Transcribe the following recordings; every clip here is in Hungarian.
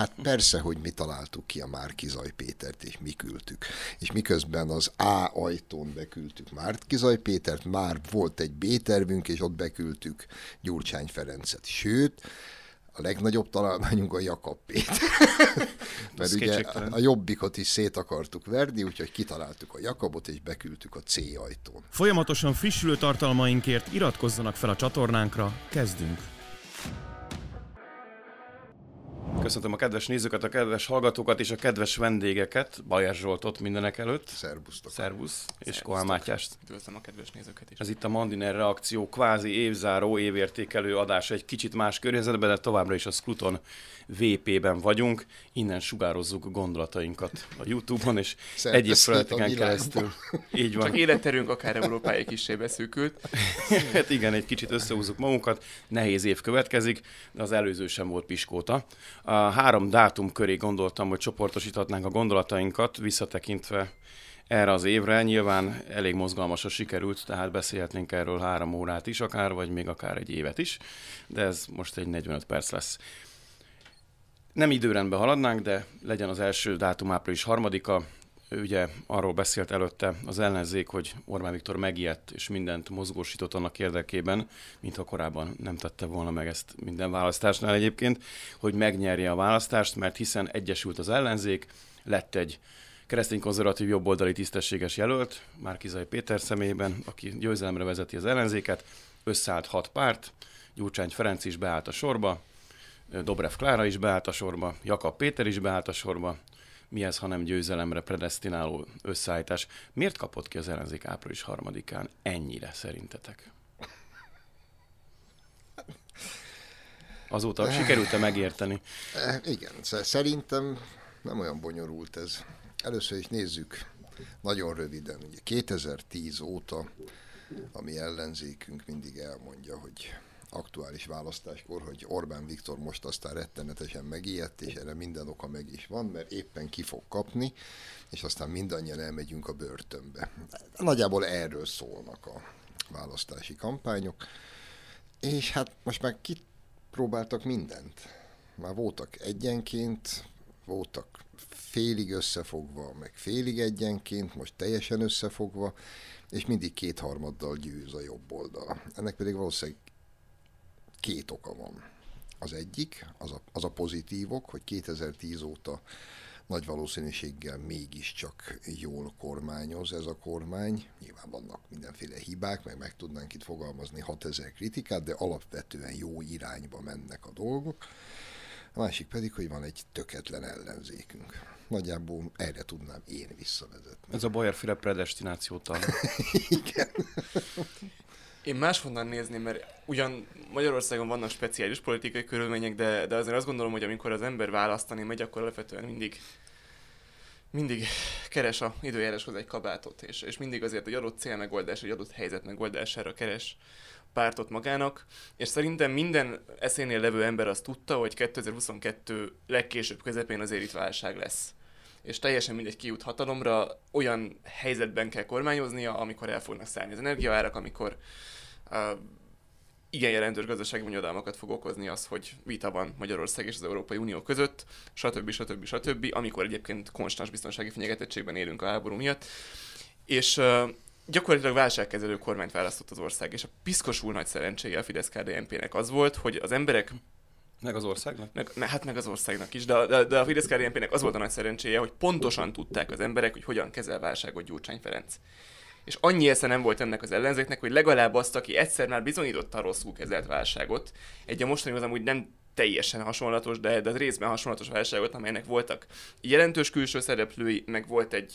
Hát persze, hogy mi találtuk ki a Márkizaj Pétert, és mi küldtük. És miközben az A ajtón beküldtük Márkizaj Pétert, már volt egy B-tervünk, és ott beküldtük Gyurcsány Ferencet. Sőt, a legnagyobb találmányunk a Jakab Péter. Mert ugye a jobbikot is szét akartuk verni, úgyhogy kitaláltuk a Jakabot, és beküldtük a C ajtón. Folyamatosan frissülő tartalmainkért iratkozzanak fel a csatornánkra, kezdünk! Köszöntöm a kedves nézőket, a kedves hallgatókat és a kedves vendégeket, Bajer Zsoltot mindenek előtt. Szerbusztok. Szervusz. És Kohán Mátyást. Üdvözlöm a kedves nézőket is. Ez itt a Mandiner reakció, kvázi évzáró, évértékelő adása egy kicsit más környezetben, de továbbra is a Skluton VP-ben vagyunk. Innen sugározzuk gondolatainkat a YouTube-on és Szerte egyéb felületeken keresztül. Így van. Csak életterünk akár Európáig kisé beszűkült. hát igen, egy kicsit összehúzzuk magunkat. Nehéz év következik, de az előző sem volt piskóta. A három dátum köré gondoltam, hogy csoportosíthatnánk a gondolatainkat, visszatekintve erre az évre. Nyilván elég mozgalmasra sikerült, tehát beszélhetnénk erről három órát is akár, vagy még akár egy évet is, de ez most egy 45 perc lesz. Nem időrendben haladnánk, de legyen az első dátum április harmadika. Ugye arról beszélt előtte az ellenzék, hogy Orbán Viktor megijedt és mindent mozgósított annak érdekében, mintha korábban nem tette volna meg ezt minden választásnál egyébként, hogy megnyerje a választást, mert hiszen egyesült az ellenzék, lett egy keresztény-konzervatív jobboldali tisztességes jelölt, Márkizai Péter személyében, aki győzelemre vezeti az ellenzéket, összeállt hat párt, Gyurcsány Ferenc is beállt a sorba, Dobrev Klára is beállt a sorba, Jakab Péter is beállt a sorba, mi ez, hanem győzelemre predestináló összeállítás. Miért kapott ki az ellenzék április harmadikán ennyire szerintetek? Azóta sikerült-e megérteni? Igen, szerintem nem olyan bonyolult ez. Először is nézzük nagyon röviden. Ugye 2010 óta a mi ellenzékünk mindig elmondja, hogy aktuális választáskor, hogy Orbán Viktor most aztán rettenetesen megijedt, és erre minden oka meg is van, mert éppen ki fog kapni, és aztán mindannyian elmegyünk a börtönbe. Nagyjából erről szólnak a választási kampányok, és hát most már kipróbáltak mindent. Már voltak egyenként, voltak félig összefogva, meg félig egyenként, most teljesen összefogva, és mindig kétharmaddal győz a jobb oldal. Ennek pedig valószínűleg két oka van. Az egyik, az a, az a pozitívok, hogy 2010 óta nagy valószínűséggel mégiscsak jól kormányoz ez a kormány. Nyilván vannak mindenféle hibák, meg meg tudnánk itt fogalmazni 6000 kritikát, de alapvetően jó irányba mennek a dolgok. A másik pedig, hogy van egy töketlen ellenzékünk. Nagyjából erre tudnám én visszavezetni. Ez a Bajer-féle predestinációtal. Igen. Én máshonnan nézném, mert ugyan Magyarországon vannak speciális politikai körülmények, de, de azért azt gondolom, hogy amikor az ember választani megy, akkor alapvetően mindig mindig keres a időjáráshoz egy kabátot, és, és mindig azért egy adott célmegoldás, egy adott helyzet megoldására keres pártot magának, és szerintem minden eszénél levő ember azt tudta, hogy 2022 legkésőbb közepén azért itt válság lesz és teljesen mindegy kijut hatalomra, olyan helyzetben kell kormányoznia, amikor el fognak szállni az energiaárak, amikor uh, igen jelentős gazdasági bonyodalmakat fog okozni az, hogy vita van Magyarország és az Európai Unió között, stb. stb. stb., amikor egyébként konstans biztonsági fenyegetettségben élünk a háború miatt. És uh, gyakorlatilag válságkezelő kormányt választott az ország, és a piszkosul nagy szerencséje a fidesz KDNP-nek az volt, hogy az emberek meg az országnak? Meg, hát meg az országnak is, de, de, de a fidesz KDNP-nek az volt a nagy szerencséje, hogy pontosan tudták az emberek, hogy hogyan kezel válságot Gyurcsány Ferenc. És annyi esze nem volt ennek az ellenzéknek, hogy legalább azt, aki egyszer már bizonyította a rosszul kezelt válságot, egy a mostani az amúgy nem teljesen hasonlatos, de, de részben hasonlatos válságot, amelynek voltak jelentős külső szereplői, meg volt egy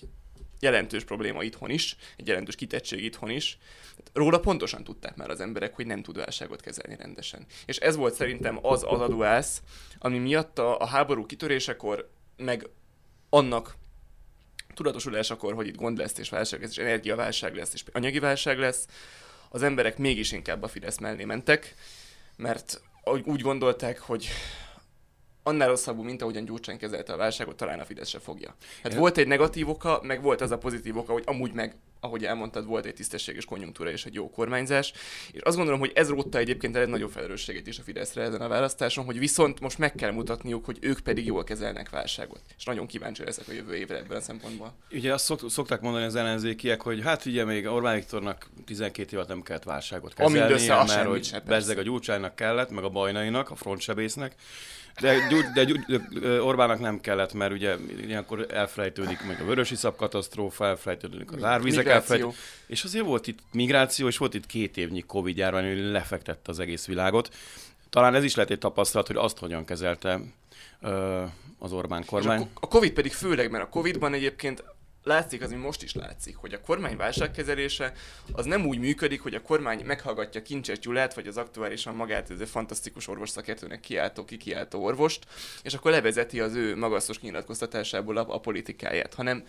jelentős probléma itthon is, egy jelentős kitettség itthon is. Róla pontosan tudták már az emberek, hogy nem tud válságot kezelni rendesen. És ez volt szerintem az az aduász, ami miatt a, a háború kitörésekor, meg annak tudatosulásakor, hogy itt gond lesz, és válság lesz, és energiaválság lesz, és anyagi válság lesz, az emberek mégis inkább a Fidesz mellé mentek, mert úgy gondolták, hogy annál rosszabbul, mint ahogyan Gyurcsány kezelte a válságot, talán a Fidesz se fogja. Hát volt egy negatív oka, meg volt az a pozitív oka, hogy amúgy meg ahogy elmondtad, volt egy tisztességes konjunktúra és egy jó kormányzás. És azt gondolom, hogy ez rótta egyébként egy nagyobb felelősséget is a Fideszre ezen a választáson, hogy viszont most meg kell mutatniuk, hogy ők pedig jól kezelnek válságot. És nagyon kíváncsi leszek a jövő évre ebben a szempontból. Ugye azt szok, szokták mondani az ellenzékiek, hogy hát ugye még Orbán Viktornak 12 évet nem kellett válságot kezelni, mert hogy bezzeg a gyurcsánynak kellett, meg a bajnainak, a frontsebésznek. De, de, de Orbánnak nem kellett, mert ugye ilyenkor elfelejtődik meg a vörösi szab katasztrófa, elfelejtődik az árvizek, elfelejtődik. És azért volt itt migráció, és volt itt két évnyi Covid járvány, hogy lefektette az egész világot. Talán ez is lehet egy tapasztalat, hogy azt hogyan kezelte az Orbán kormány. És a Covid pedig főleg, mert a Covidban egyébként látszik, az, ami most is látszik, hogy a kormány válságkezelése az nem úgy működik, hogy a kormány meghallgatja Kincses Gyulát, vagy az aktuálisan magát ez a fantasztikus orvosszakértőnek kiáltó, kikiáltó orvost, és akkor levezeti az ő magasztos nyilatkoztatásából a, a politikáját, hanem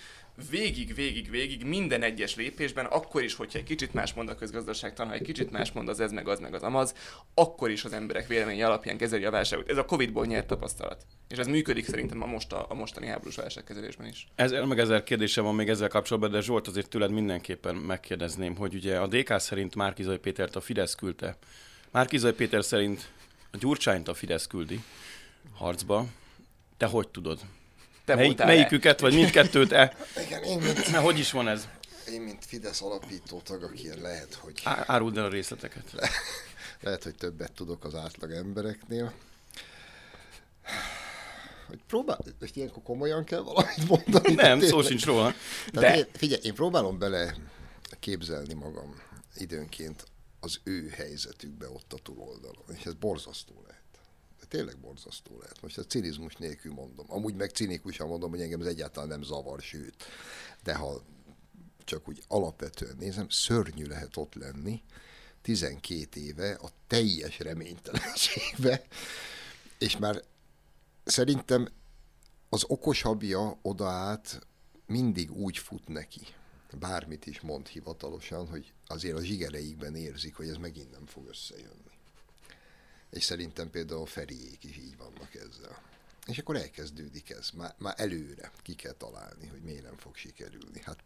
végig, végig, végig minden egyes lépésben, akkor is, hogyha egy kicsit más mond a közgazdaságtan, ha egy kicsit más mond az ez, meg az, meg az amaz, akkor is az emberek véleménye alapján kezeli a válságot. Ez a Covid-ból nyert tapasztalat. És ez működik szerintem a, most a, a mostani háborús válságkezelésben is. Ez, meg ezer kérdésem van még ezzel kapcsolatban, de Zsolt azért tőled mindenképpen megkérdezném, hogy ugye a DK szerint Márkizai Pétert a Fidesz küldte. Márkizai Péter szerint a Gyurcsányt a Fidesz küldi harcba. Te hogy tudod? Te Melyik, melyiküket, vagy mindkettőt-e? Igen, én mint... Na, hogy is van ez? Én, mint Fidesz alapító tag, aki lehet, hogy... Á, áruld el a részleteket. Le, lehet, hogy többet tudok az átlag embereknél. Hogy próbál, és ilyenkor komolyan kell valamit mondani. Nem, szó sincs róla. De... Én, figyelj, én próbálom bele képzelni magam időnként az ő helyzetükbe ott a túloldalon, és ez borzasztó lehet tényleg borzasztó lehet. Most a cinizmus nélkül mondom. Amúgy meg cinikusan mondom, hogy engem ez egyáltalán nem zavar, sőt. De ha csak úgy alapvetően nézem, szörnyű lehet ott lenni 12 éve a teljes reménytelenségbe, és már szerintem az okosabbja odaát mindig úgy fut neki, bármit is mond hivatalosan, hogy azért a zsigereikben érzik, hogy ez megint nem fog összejönni és szerintem például Feriék is így vannak ezzel. És akkor elkezdődik ez, már, már előre ki kell találni, hogy miért nem fog sikerülni. Hát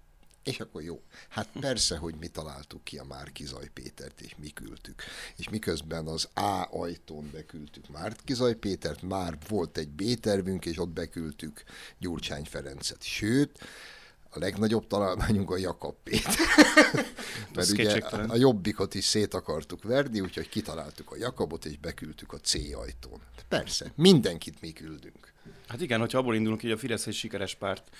és akkor jó. Hát persze, hogy mi találtuk ki a Márkizaj Pétert, és mi küldtük. És miközben az A ajtón beküldtük Márkizaj Pétert, már volt egy B tervünk, és ott beküldtük Gyurcsány Ferencet. Sőt, a legnagyobb találmányunk a Jakab Péter. Mert ugye a jobbikot is szét akartuk verni, úgyhogy kitaláltuk a Jakabot, és beküldtük a C ajtón. Persze, mindenkit mi küldünk. Hát igen, hogyha abból indulunk, hogy a Fidesz egy sikeres párt,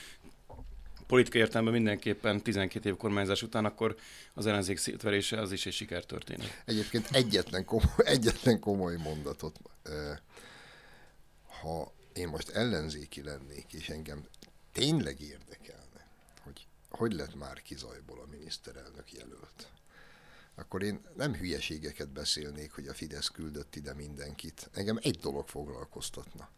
politikai értelemben mindenképpen 12 év kormányzás után, akkor az ellenzék szétverése az is egy sikertörténet. Egyébként egyetlen komoly, egyetlen komoly mondatot. Ha én most ellenzéki lennék, és engem tényleg érdekel, hogy lett már kizajból a miniszterelnök jelölt? Akkor én nem hülyeségeket beszélnék, hogy a Fidesz küldött ide mindenkit. Engem egy dolog foglalkoztatna.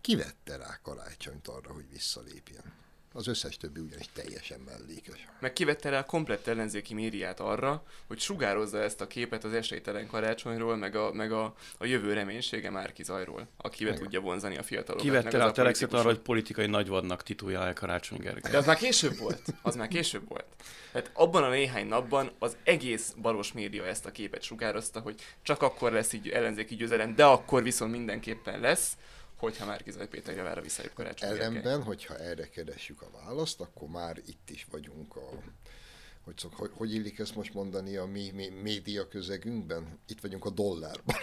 Ki vette rá karácsonyt arra, hogy visszalépjen? Az összes többi ugyanis teljesen mellékes. Meg kivette rá a komplett ellenzéki médiát arra, hogy sugározza ezt a képet az esélytelen karácsonyról, meg a, meg a, a jövő reménysége már kizajról, akivel tudja vonzani a fiatalokat. Kivette rá a telexet arra, hogy politikai nagyvadnak titulálja Karácsony Gergely. De az már később volt. Az már később volt. Hát abban a néhány napban az egész balos média ezt a képet sugározta, hogy csak akkor lesz így ellenzéki győzelem, de akkor viszont mindenképpen lesz hogyha már Gizai Péter javára visszajött karácsony. Ellenben, hogyha erre keressük a választ, akkor már itt is vagyunk a hogy, szok, hogy, hogy illik ezt most mondani a mi, mi média közegünkben? Itt vagyunk a dollárban.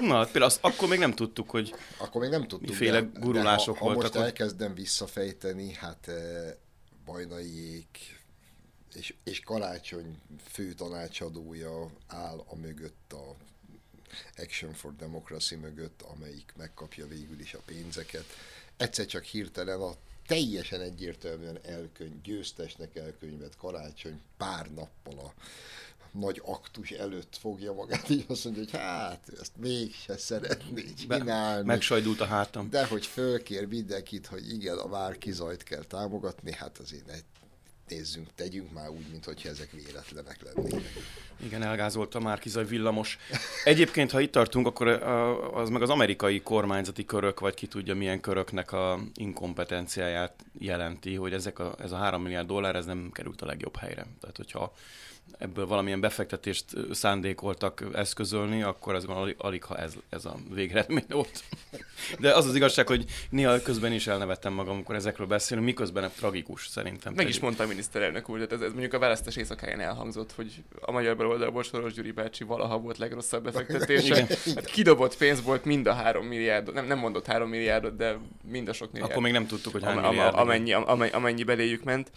Na, hát például azt, akkor még nem tudtuk, hogy akkor még nem tudtuk, miféle de, gurulások de ha, voltak. Ha most elkezdem visszafejteni, hát eh, Bajnaiék és, és Karácsony fő tanácsadója áll a mögött a Action for Democracy mögött, amelyik megkapja végül is a pénzeket. Egyszer csak hirtelen a teljesen egyértelműen elkönyv, győztesnek elkönyvet karácsony pár nappal a nagy aktus előtt fogja magát, így azt mondja, hogy hát, ezt mégse szeretné csinálni. Megsajdult a hátam. De hogy fölkér mindenkit, hogy igen, a Márkizajt kell támogatni, hát azért egy nézzünk, tegyünk már úgy, mintha ezek véletlenek lennének. Igen, elgázolta már Kizaj villamos. Egyébként, ha itt tartunk, akkor az meg az amerikai kormányzati körök, vagy ki tudja milyen köröknek a inkompetenciáját jelenti, hogy ezek a, ez a 3 milliárd dollár, ez nem került a legjobb helyre. Tehát, hogyha ebből valamilyen befektetést szándékoltak eszközölni, akkor az alig, alig ha ez, ez a végeredmény volt. De az az igazság, hogy néha közben is elnevettem magam, amikor ezekről beszélünk, miközben tragikus szerintem. Meg is mondta a miniszterelnök úr, ez, ez mondjuk a választás éjszakáján elhangzott, hogy a magyar baloldalból Soros Gyuri bácsi valaha volt legrosszabb befektetése. hát kidobott pénz volt mind a három milliárd, nem, nem mondott három milliárdot, de mind a sok milliárd. Akkor még nem tudtuk, hogy hány milliárd. Amennyi, amennyi, amennyi beléjük ment.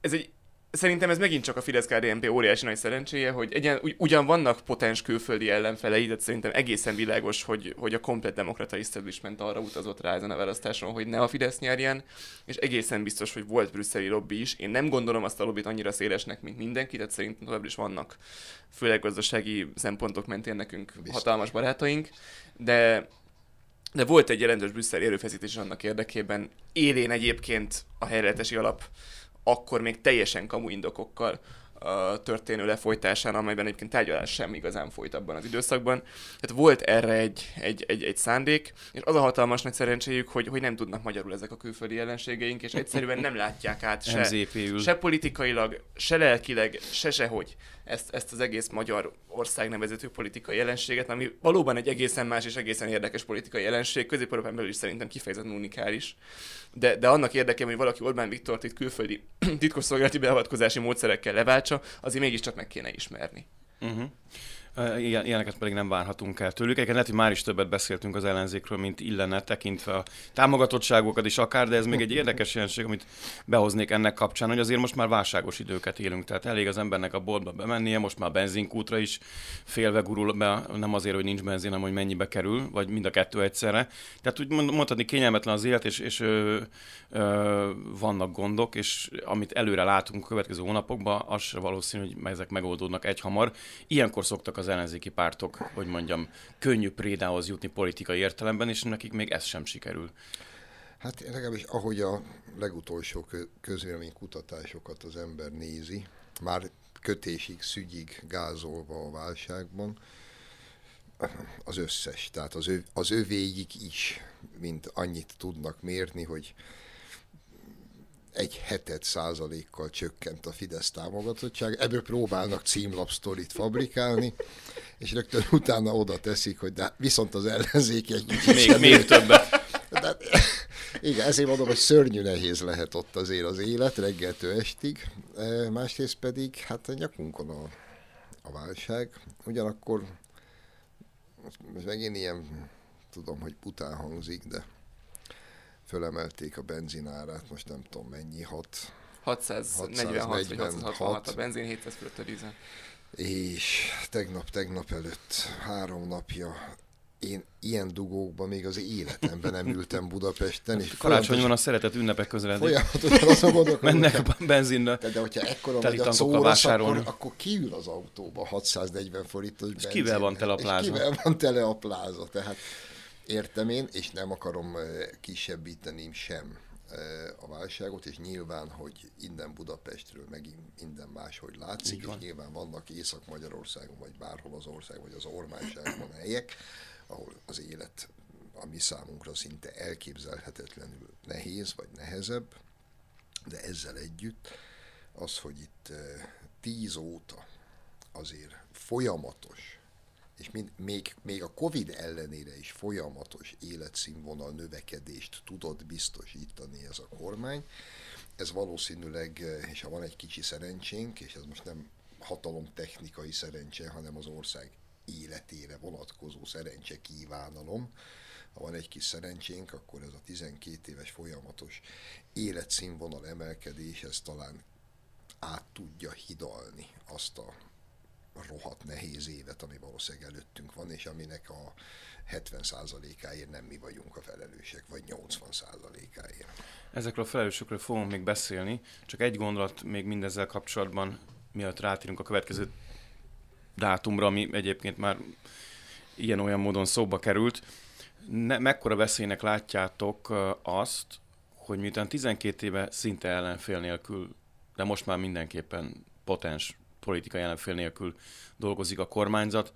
Ez egy Szerintem ez megint csak a fidesz KDNP óriási nagy szerencséje, hogy egyen, ugyan vannak potens külföldi ellenfelei, de szerintem egészen világos, hogy, hogy a komplet demokrata establishment arra utazott rá ezen a választáson, hogy ne a Fidesz nyerjen, és egészen biztos, hogy volt brüsszeli lobby is. Én nem gondolom azt a lobbit annyira szélesnek, mint mindenki, tehát szerintem tovább is vannak, főleg gazdasági szempontok mentén nekünk biztos. hatalmas barátaink, de de volt egy jelentős brüsszeli erőfeszítés annak érdekében, élén egyébként a helyreállítási alap akkor még teljesen kamu indokokkal történő lefolytásán, amelyben egyébként tárgyalás sem igazán folyt abban az időszakban. Tehát volt erre egy, egy, egy, egy szándék, és az a hatalmas nagy szerencséjük, hogy, hogy nem tudnak magyarul ezek a külföldi ellenségeink, és egyszerűen nem látják át se, se politikailag, se lelkileg, se sehogy ezt, ezt az egész magyar ország nevezető politikai jelenséget, ami valóban egy egészen más és egészen érdekes politikai jelenség, közép belül is szerintem kifejezetten unikális. De, de annak érdekében, hogy valaki Orbán Viktort itt külföldi titkosszolgálati beavatkozási módszerekkel leváltsa, azért mégiscsak meg kéne ismerni. Uh-huh. Ilyen, ilyeneket pedig nem várhatunk el tőlük. Egyébként lehet, hogy már is többet beszéltünk az ellenzékről, mint illene, tekintve a támogatottságokat is akár, de ez még egy érdekes jelenség, amit behoznék ennek kapcsán, hogy azért most már válságos időket élünk. Tehát elég az embernek a boltba bemennie, most már benzinkútra is félve gurul be, nem azért, hogy nincs benzin, hanem hogy mennyibe kerül, vagy mind a kettő egyszerre. Tehát úgy mondhatni kényelmetlen az élet, és, és ö, ö, vannak gondok, és amit előre látunk a következő hónapokban, az valószínű, hogy ezek megoldódnak egy hamar. Ilyenkor szoktak az ellenzéki pártok, hogy mondjam, könnyű prédához jutni politikai értelemben, és nekik még ez sem sikerül. Hát legalábbis ahogy a legutolsó közvéleménykutatásokat az ember nézi, már kötésig, szügyig gázolva a válságban, az összes, tehát az, ő, az övéig is, mint annyit tudnak mérni, hogy egy hetet százalékkal csökkent a Fidesz támogatottság, ebből próbálnak címlapsztorit fabrikálni, és rögtön utána oda teszik, hogy de viszont az ellenzék egy még, még többet. De, igen, ezért mondom, hogy szörnyű nehéz lehet ott azért az élet reggeltől estig, e, másrészt pedig hát a nyakunkon a, a válság, ugyanakkor most megint ilyen, tudom, hogy pután hangzik, de fölemelték a benzinárát, most nem tudom mennyi, 6... 646 vagy 666 a benzin, 700 fölött a dízel. És tegnap, tegnap előtt három napja én ilyen dugókban még az életemben nem ültem Budapesten. És Karácsony van a szeretet ünnepek közeledik. Folyamatosan azon gondolkodom. Mennek a benzinnel. De, de hogyha ekkora megy a szórasz, akkor, akkor kiül az autóba 640 forintos benzin. És kivel van tele a pláza? És kivel van tele a pláza. Tehát értem én, és nem akarom kisebbíteni sem a válságot, és nyilván, hogy innen Budapestről megint minden máshogy látszik, és nyilván vannak Észak-Magyarországon, vagy bárhol az ország, vagy az ormányságban helyek, ahol az élet a mi számunkra szinte elképzelhetetlenül nehéz, vagy nehezebb, de ezzel együtt az, hogy itt tíz óta azért folyamatos és mind, még, még a Covid ellenére is folyamatos életszínvonal növekedést tudott biztosítani ez a kormány. Ez valószínűleg, és ha van egy kicsi szerencsénk, és ez most nem hatalomtechnikai szerencse, hanem az ország életére vonatkozó szerencse kívánalom, ha van egy kis szerencsénk, akkor ez a 12 éves folyamatos életszínvonal emelkedés, ez talán át tudja hidalni azt a rohadt nehéz évet, ami valószínűleg előttünk van, és aminek a 70%-áért nem mi vagyunk a felelősek, vagy 80%-áért. Ezekről a felelősökről fogunk még beszélni, csak egy gondolat még mindezzel kapcsolatban, mielőtt rátérünk a következő dátumra, ami egyébként már ilyen-olyan módon szóba került. Ne, mekkora veszélynek látjátok azt, hogy miután 12 éve szinte ellenfél nélkül de most már mindenképpen potens politikai ellenfél nélkül dolgozik a kormányzat,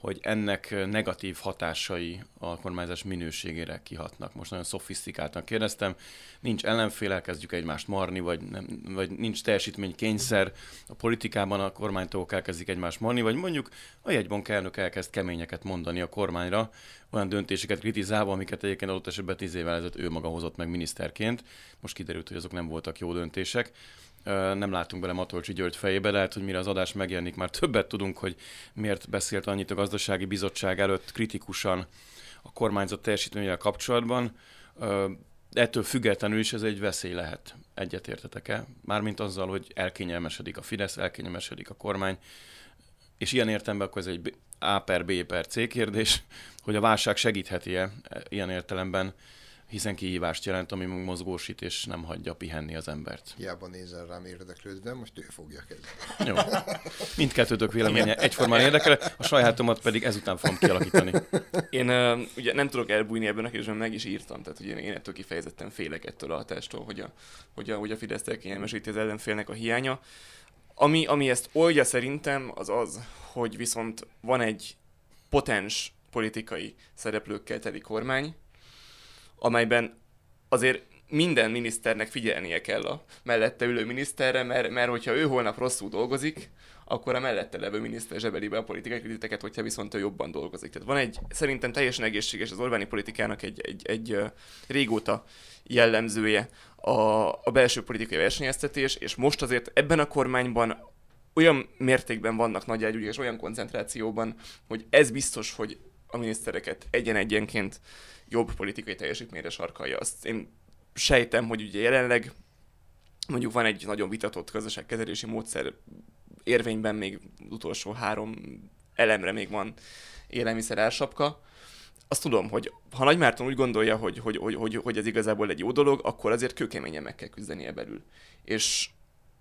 hogy ennek negatív hatásai a kormányzás minőségére kihatnak. Most nagyon szofisztikáltan kérdeztem, nincs ellenfél, elkezdjük egymást marni, vagy, nem, vagy nincs teljesítménykényszer a politikában, a kormánytók elkezdik egymást marni, vagy mondjuk a jegybank elnök elkezd keményeket mondani a kormányra, olyan döntéseket kritizálva, amiket egyébként adott esetben tíz évvel ezelőtt ő maga hozott meg miniszterként. Most kiderült, hogy azok nem voltak jó döntések nem látunk bele Matolcsi György fejébe, lehet, hogy mire az adás megjelenik, már többet tudunk, hogy miért beszélt annyit a gazdasági bizottság előtt kritikusan a kormányzat teljesítményével kapcsolatban. Ettől függetlenül is ez egy veszély lehet. Egyetértetek-e? Mármint azzal, hogy elkényelmesedik a Fidesz, elkényelmesedik a kormány, és ilyen értelemben akkor ez egy A per B per C kérdés, hogy a válság segítheti-e ilyen értelemben hiszen kihívást jelent, ami mozgósít, és nem hagyja pihenni az embert. Hiába nézel rám érdeklődve, most ő fogja kezdeni. Jó. Mindkettőtök véleménye egyformán érdekel, a sajátomat pedig ezután fogom kialakítani. Én uh, ugye nem tudok elbújni ebben a kérdésben, meg is írtam, tehát ugye én ettől kifejezetten félek ettől a hatástól, hogy a, hogy a, hogy a Fidesz elkényelmesíti az ellenfélnek a hiánya. Ami, ami ezt oldja szerintem, az az, hogy viszont van egy potens politikai szereplőkkel teli kormány, amelyben azért minden miniszternek figyelnie kell a mellette ülő miniszterre, mert, mert hogyha ő holnap rosszul dolgozik, akkor a mellette levő miniszter zsebeli be a politikai kritikeket, hogyha viszont ő jobban dolgozik. Tehát van egy, szerintem teljesen egészséges az Orbáni politikának egy, egy, egy régóta jellemzője a, a belső politikai versenyeztetés, és most azért ebben a kormányban olyan mértékben vannak nagy ágyúk, és olyan koncentrációban, hogy ez biztos, hogy a minisztereket egyen-egyenként jobb politikai teljesítményre sarkalja. Azt én sejtem, hogy ugye jelenleg mondjuk van egy nagyon vitatott gazdaságkezelési módszer érvényben még utolsó három elemre még van élelmiszer ársapka. Azt tudom, hogy ha Nagy Márton úgy gondolja, hogy, hogy, hogy, hogy, hogy ez igazából egy jó dolog, akkor azért kőkeményen meg kell küzdenie belül. És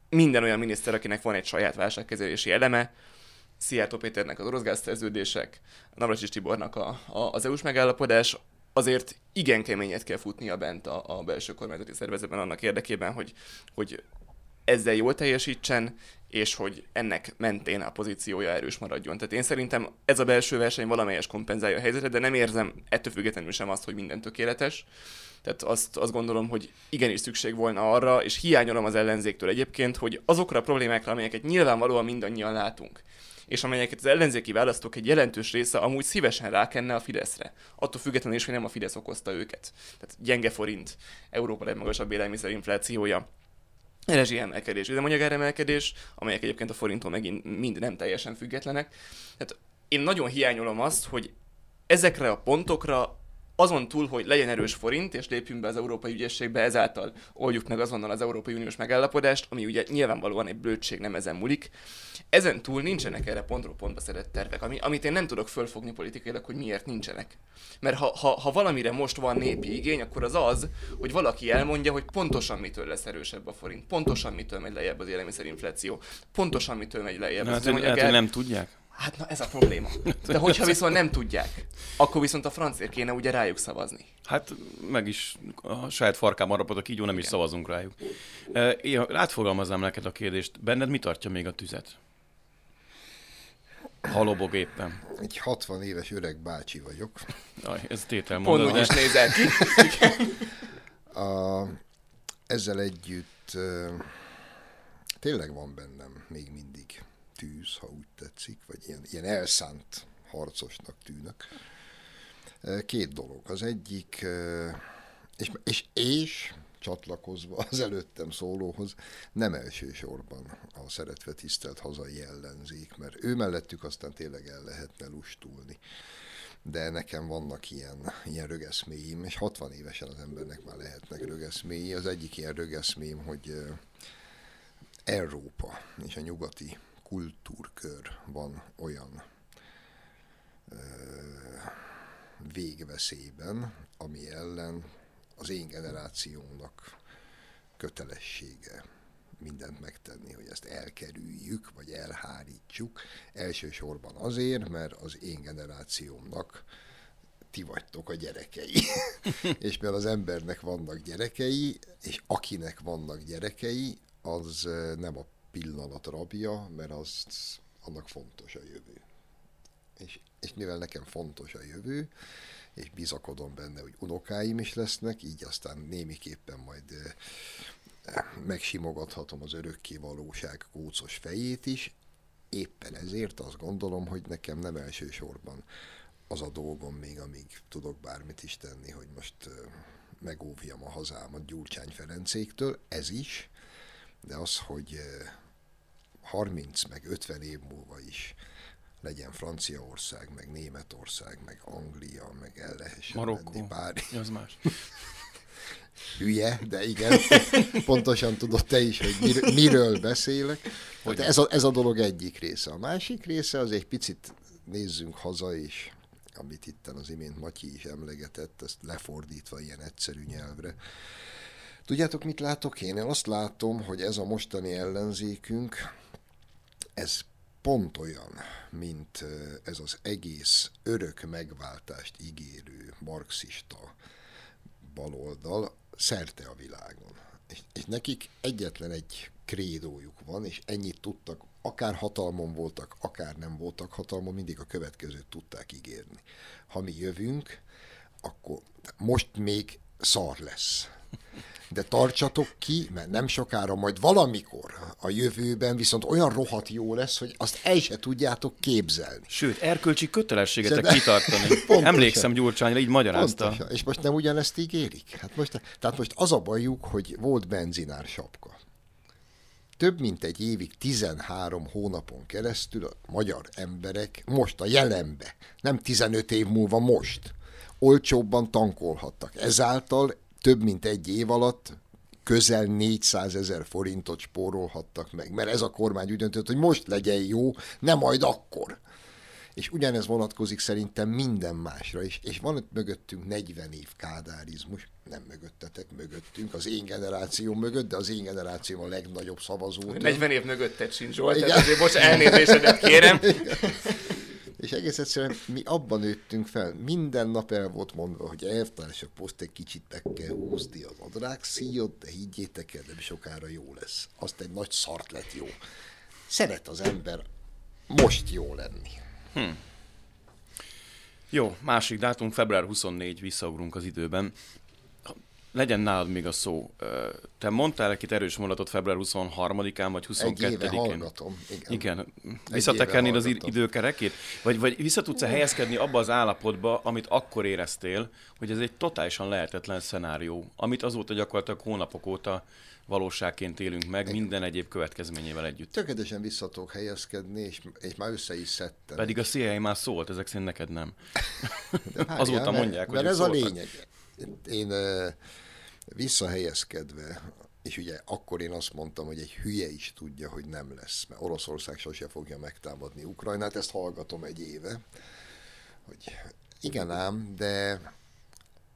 minden olyan miniszter, akinek van egy saját válságkezelési eleme, Szijjártó Péternek az orosz szerződések, Navracsis Tibornak a, a, az EU-s megállapodás, azért igen keményet kell futnia bent a, a belső kormányzati szervezetben annak érdekében, hogy, hogy ezzel jól teljesítsen, és hogy ennek mentén a pozíciója erős maradjon. Tehát én szerintem ez a belső verseny valamelyes kompenzálja a helyzetet, de nem érzem ettől függetlenül sem azt, hogy minden tökéletes. Tehát azt, azt gondolom, hogy igenis szükség volna arra, és hiányolom az ellenzéktől egyébként, hogy azokra a problémákra, amelyeket nyilvánvalóan mindannyian látunk, és amelyeket az ellenzéki választók egy jelentős része amúgy szívesen rákenne a Fideszre. Attól függetlenül is, hogy nem a Fidesz okozta őket. Tehát gyenge forint, Európa legmagasabb élelmiszerinflációja, rezsiemelkedés, üzemanyagáremelkedés, amelyek egyébként a forinttól megint mind nem teljesen függetlenek. Tehát én nagyon hiányolom azt, hogy ezekre a pontokra azon túl, hogy legyen erős forint, és lépjünk be az Európai Ügyészségbe, ezáltal oldjuk meg azonnal az Európai Uniós megállapodást, ami ugye nyilvánvalóan egy blödség, nem ezen múlik. Ezen túl nincsenek erre pontról pontba szedett tervek, ami, amit én nem tudok fölfogni politikailag, hogy miért nincsenek. Mert ha, ha, ha valamire most van népi igény, akkor az az, hogy valaki elmondja, hogy pontosan mitől lesz erősebb a forint, pontosan mitől megy lejjebb az élelmiszerinfláció, pontosan mitől megy lejjebb Na, hát, hát, hát, nem tudják. Hát na ez a probléma. De hogyha viszont nem tudják, akkor viszont a francért kéne ugye rájuk szavazni. Hát meg is a saját farkában rapadok, így jó nem Igen. is szavazunk rájuk. Én átfogalmaznám neked a kérdést. Benned mi tartja még a tüzet? Halobog éppen. Egy 60 éves öreg bácsi vagyok. Aj, ez tétel mondod, Pont de... is nézel ki. a, ezzel együtt tényleg van bennem még mindig tűz, ha úgy tetszik, vagy ilyen, ilyen elszánt harcosnak tűnök. Két dolog. Az egyik, és, és, és csatlakozva az előttem szólóhoz, nem elsősorban a szeretve tisztelt hazai ellenzék, mert ő mellettük aztán tényleg el lehetne lustulni. De nekem vannak ilyen, ilyen rögeszméim, és 60 évesen az embernek már lehetnek rögeszméi. Az egyik ilyen rögeszmém, hogy Európa és a nyugati kultúrkör van olyan végveszélyben, ami ellen az én generációnak kötelessége mindent megtenni, hogy ezt elkerüljük, vagy elhárítsuk. Elsősorban azért, mert az én generációmnak ti vagytok a gyerekei. és mert az embernek vannak gyerekei, és akinek vannak gyerekei, az nem a pillanat rabja, mert az, annak fontos a jövő. És, és mivel nekem fontos a jövő, és bizakodom benne, hogy unokáim is lesznek, így aztán némiképpen majd megsimogathatom az örökké valóság kócos fejét is. Éppen ezért azt gondolom, hogy nekem nem elsősorban az a dolgom még, amíg tudok bármit is tenni, hogy most megóvjam a hazámat Gyurcsány Ferencéktől, ez is, de az, hogy 30 meg 50 év múlva is legyen Franciaország, meg Németország, meg Anglia, meg el lehessen Marokkó. menni bár... Az más. Hülye, de igen, pontosan tudod te is, hogy mir- miről beszélek. Hát ez, a, ez a dolog egyik része. A másik része az egy picit nézzünk haza, és amit itt az imént Matyi is emlegetett, ezt lefordítva ilyen egyszerű nyelvre. Tudjátok, mit látok én? Én azt látom, hogy ez a mostani ellenzékünk, ez pont olyan, mint ez az egész örök megváltást ígérő marxista baloldal szerte a világon. És, és nekik egyetlen egy krédójuk van, és ennyit tudtak, akár hatalmon voltak, akár nem voltak hatalmon, mindig a következőt tudták ígérni. Ha mi jövünk, akkor most még szar lesz de tartsatok ki, mert nem sokára, majd valamikor a jövőben viszont olyan rohadt jó lesz, hogy azt el se tudjátok képzelni. Sőt, erkölcsi kötelességetek de... kitartani. Pontosan. Emlékszem Gyurcsányra, így magyarázta. Pontosan. És most nem ugyanezt ígérik? Hát most, tehát most az a bajuk, hogy volt benzinár sapka. Több mint egy évig, 13 hónapon keresztül a magyar emberek most a jelenbe, nem 15 év múlva most, olcsóbban tankolhattak. Ezáltal több mint egy év alatt közel 400 ezer forintot spórolhattak meg, mert ez a kormány úgy döntött, hogy most legyen jó, nem majd akkor. És ugyanez vonatkozik szerintem minden másra is. És van itt mögöttünk 40 év kádárizmus, nem mögöttetek, mögöttünk, az én generáció mögött, de az én generáció a legnagyobb szavazó. 40 év mögötted sincs, Zsolt, tehát azért most elnézésedet kérem. És egész egyszerűen mi abban nőttünk fel, minden nap el volt mondva, hogy elvtársak, poszt egy kicsit meg kell húzni az adrák szíjat, de higgyétek el, nem sokára jó lesz. Azt egy nagy szart lett jó. Szeret az ember most jó lenni. Hm. Jó, másik dátum, február 24, visszaugrunk az időben legyen nálad még a szó. Te mondtál egy erős mondatot február 23-án, vagy 22-én. Egy hallgatom, igen. Igen. Visszatekernéd az időkerekét? Vagy, vagy vissza tudsz-e helyezkedni abba az állapotba, amit akkor éreztél, hogy ez egy totálisan lehetetlen szenárió, amit azóta gyakorlatilag hónapok óta valóságként élünk meg, Igen. minden egyéb következményével együtt. Tökéletesen vissza tudok helyezkedni, és, és már össze is szedtem. Pedig a CIA már szólt, ezek szerint neked nem. De Azóta mondják, mert, hogy Mert ez szóltak. a lényeg. Én visszahelyezkedve, és ugye akkor én azt mondtam, hogy egy hülye is tudja, hogy nem lesz, mert Oroszország sose fogja megtámadni Ukrajnát, ezt hallgatom egy éve, hogy igen ám, de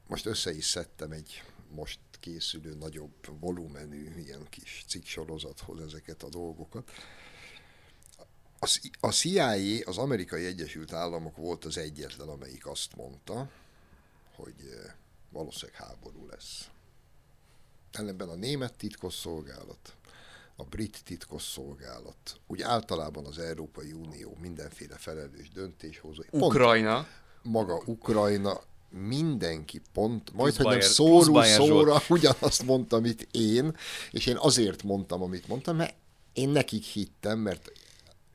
most össze is szedtem egy most készülő nagyobb volumenű ilyen kis cikksorozathoz ezeket a dolgokat. A CIA, az Amerikai Egyesült Államok volt az egyetlen, amelyik azt mondta, hogy valószínűleg háború lesz. Ellenben a német titkosszolgálat, a brit titkosszolgálat, úgy általában az Európai Unió mindenféle felelős döntéshozó. Ukrajna. Maga Ukrajna, mindenki pont, majd hogy nem szóró szóra ugyanazt mondta, amit én, és én azért mondtam, amit mondtam, mert én nekik hittem, mert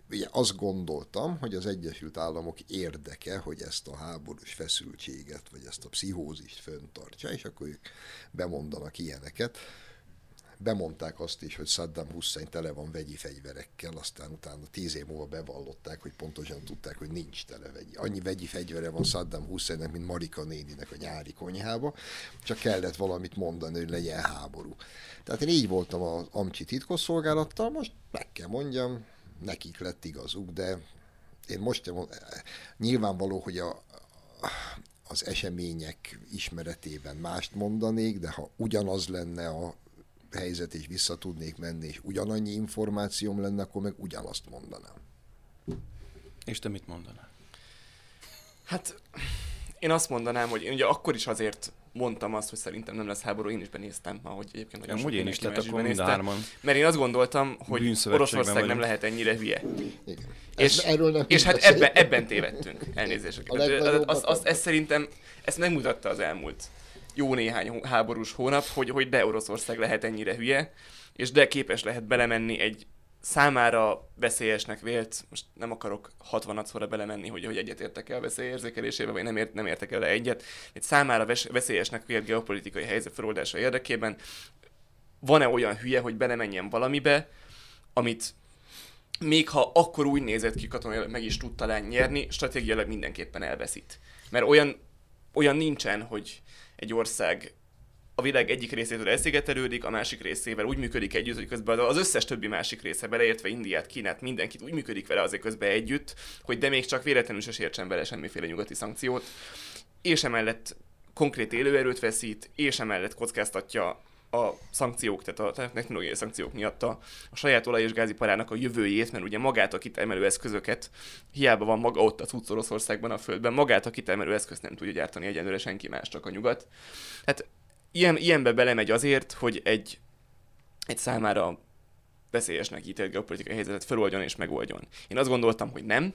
ugye azt gondoltam, hogy az Egyesült Államok érdeke, hogy ezt a háborús feszültséget, vagy ezt a pszichózist föntartsa, és akkor ők bemondanak ilyeneket. Bemondták azt is, hogy Saddam Hussein tele van vegyi fegyverekkel, aztán utána tíz év múlva bevallották, hogy pontosan tudták, hogy nincs tele vegyi. Annyi vegyi fegyvere van Saddam Husseinnek, mint Marika néninek a nyári konyhába, csak kellett valamit mondani, hogy legyen háború. Tehát én így voltam az Amcsi titkosszolgálattal, most meg kell mondjam, nekik lett igazuk, de én most nyilvánvaló, hogy a, az események ismeretében mást mondanék, de ha ugyanaz lenne a helyzet, és vissza tudnék menni, és ugyanannyi információm lenne, akkor meg ugyanazt mondanám. És te mit mondanál? Hát én azt mondanám, hogy én ugye akkor is azért mondtam azt, hogy szerintem nem lesz háború, én is benéztem, ahogy egyébként nagyon Amúgy sok én is, tehát akkor mind hárman. Mert én azt gondoltam, hogy Oroszország nem vagyunk. lehet ennyire hülye. Igen. És, erről nem és hát ebben, ebben tévedtünk. Elnézést. A Tehát, legnagyobb az, az, az, akar- ez szerintem, ezt megmutatta az elmúlt jó néhány háborús hónap, hogy, hogy de Oroszország lehet ennyire hülye, és de képes lehet belemenni egy számára veszélyesnek vélt, most nem akarok 60 szóra belemenni, hogy, hogy egyetértek-e a veszélyérzékelésével, vagy nem, ért, nem értek el egyet, egy számára ves, veszélyesnek vélt geopolitikai helyzet feloldása érdekében van-e olyan hülye, hogy belemenjen valamibe, amit még ha akkor úgy nézett ki katonailag meg is tud talán nyerni, stratégiailag mindenképpen elveszít. Mert olyan, olyan nincsen, hogy egy ország a világ egyik részétől elszigetelődik, a másik részével úgy működik együtt, hogy közben az összes többi másik része, beleértve Indiát, Kínát, mindenkit úgy működik vele azért közben együtt, hogy de még csak véletlenül se sértsen bele semmiféle nyugati szankciót, és emellett konkrét élőerőt veszít, és emellett kockáztatja a szankciók, tehát a technológiai szankciók miatt a, a saját olaj- és gáziparának a jövőjét, mert ugye magát a kitermelő eszközöket, hiába van maga ott a cucc Oroszországban a földben, magát a kitermelő eszközt nem tudja gyártani egyenlőre senki más, csak a nyugat. Hát ilyen, ilyenbe belemegy azért, hogy egy, egy számára veszélyesnek ítélt geopolitikai helyzetet feloldjon és megoldjon. Én azt gondoltam, hogy nem,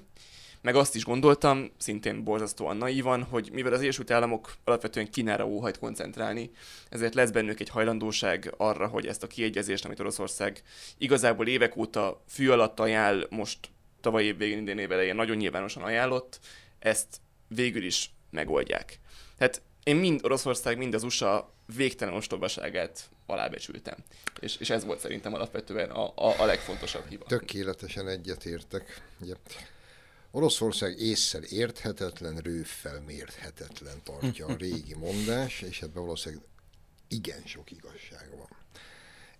meg azt is gondoltam, szintén borzasztóan naívan, hogy mivel az Egyesült Államok alapvetően Kínára óhajt koncentrálni, ezért lesz bennük egy hajlandóság arra, hogy ezt a kiegyezést, amit Oroszország igazából évek óta fű alatt ajánl, most tavaly év végén, idén év elején nagyon nyilvánosan ajánlott, ezt végül is megoldják. Tehát én mind Oroszország, mind az USA végtelen ostobaságát alábecsültem. És, és ez volt szerintem alapvetően a, a, a legfontosabb hiba. Tökéletesen egyetértek. Ugye. Oroszország észszel érthetetlen, rőffel mérhetetlen tartja a régi mondás, és ebben valószínűleg igen sok igazság van.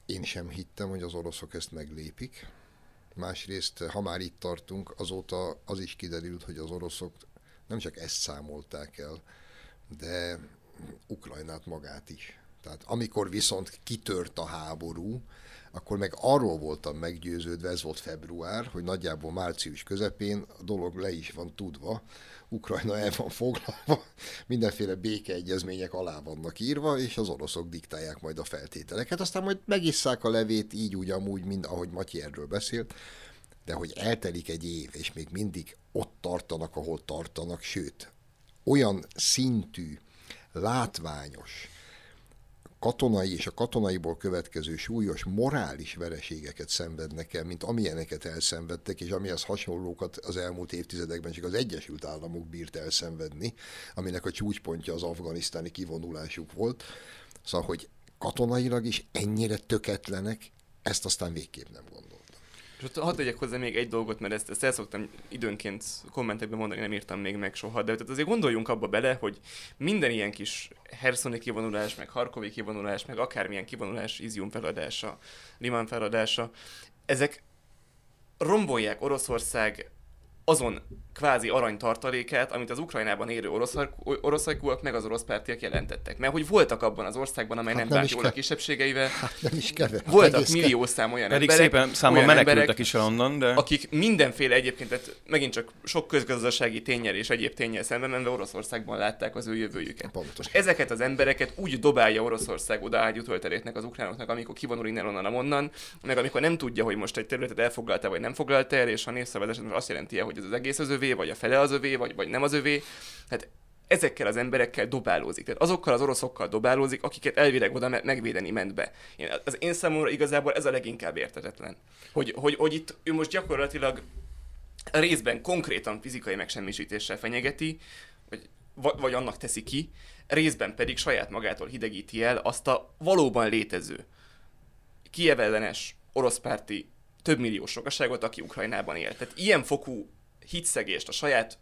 Én sem hittem, hogy az oroszok ezt meglépik. Másrészt, ha már itt tartunk, azóta az is kiderült, hogy az oroszok nem csak ezt számolták el, de Ukrajnát magát is. Tehát amikor viszont kitört a háború, akkor meg arról voltam meggyőződve, ez volt február, hogy nagyjából március közepén a dolog le is van tudva, Ukrajna el van foglalva, mindenféle békeegyezmények alá vannak írva, és az oroszok diktálják majd a feltételeket. Aztán majd megisszák a levét így úgy amúgy, mind ahogy Matyi erről beszélt, de hogy eltelik egy év, és még mindig ott tartanak, ahol tartanak, sőt, olyan szintű, látványos, katonai és a katonaiból következő súlyos morális vereségeket szenvednek el, mint amilyeneket elszenvedtek, és amihez hasonlókat az elmúlt évtizedekben csak az Egyesült Államok bírt elszenvedni, aminek a csúcspontja az afganisztáni kivonulásuk volt. Szóval, hogy katonailag is ennyire töketlenek, ezt aztán végképp nem gondoltam. És ott hadd tegyek hozzá még egy dolgot, mert ezt, ezt el szoktam időnként kommentekben mondani, nem írtam még meg soha, de tehát azért gondoljunk abba bele, hogy minden ilyen kis Herszoni kivonulás, meg Harkovi kivonulás, meg akármilyen kivonulás, Izium feladása, Liman feladása, ezek rombolják Oroszország azon kvázi aranytartalékát, amit az Ukrajnában érő oroszak, oroszakúak meg az orosz pártiak jelentettek. Mert hogy voltak abban az országban, amely Hát nem nem bánt is jól a kisebbségeivel, Nem is kevés. voltak millió szám olyan Pedig emberek, szépen számon olyan menekültek emberek, is onnan, de... akik mindenféle egyébként, tehát megint csak sok közgazdasági tényel és egyéb tényel szemben menve Oroszországban látták az ő jövőjüket. Pontos. Ezeket az embereket úgy dobálja Oroszország oda ágyútölteléknek az ukránoknak, amikor kivonul innen onnan onnan, meg amikor nem tudja, hogy most egy területet elfoglalta vagy nem foglalta el, és ha népszavazás azt jelenti, hogy ez az egész az övé, vagy a fele az övé, vagy, vagy nem az övé. Hát ezekkel az emberekkel dobálózik. Tehát azokkal az oroszokkal dobálózik, akiket elvileg oda me- megvédeni ment be. Én, az én számomra igazából ez a leginkább értetetlen. Hogy, hogy, hogy itt ő most gyakorlatilag részben konkrétan fizikai megsemmisítéssel fenyegeti, vagy, vagy, annak teszi ki, részben pedig saját magától hidegíti el azt a valóban létező, kievellenes oroszpárti több milliós sokaságot, aki Ukrajnában él. Tehát ilyen fokú hitszegést a saját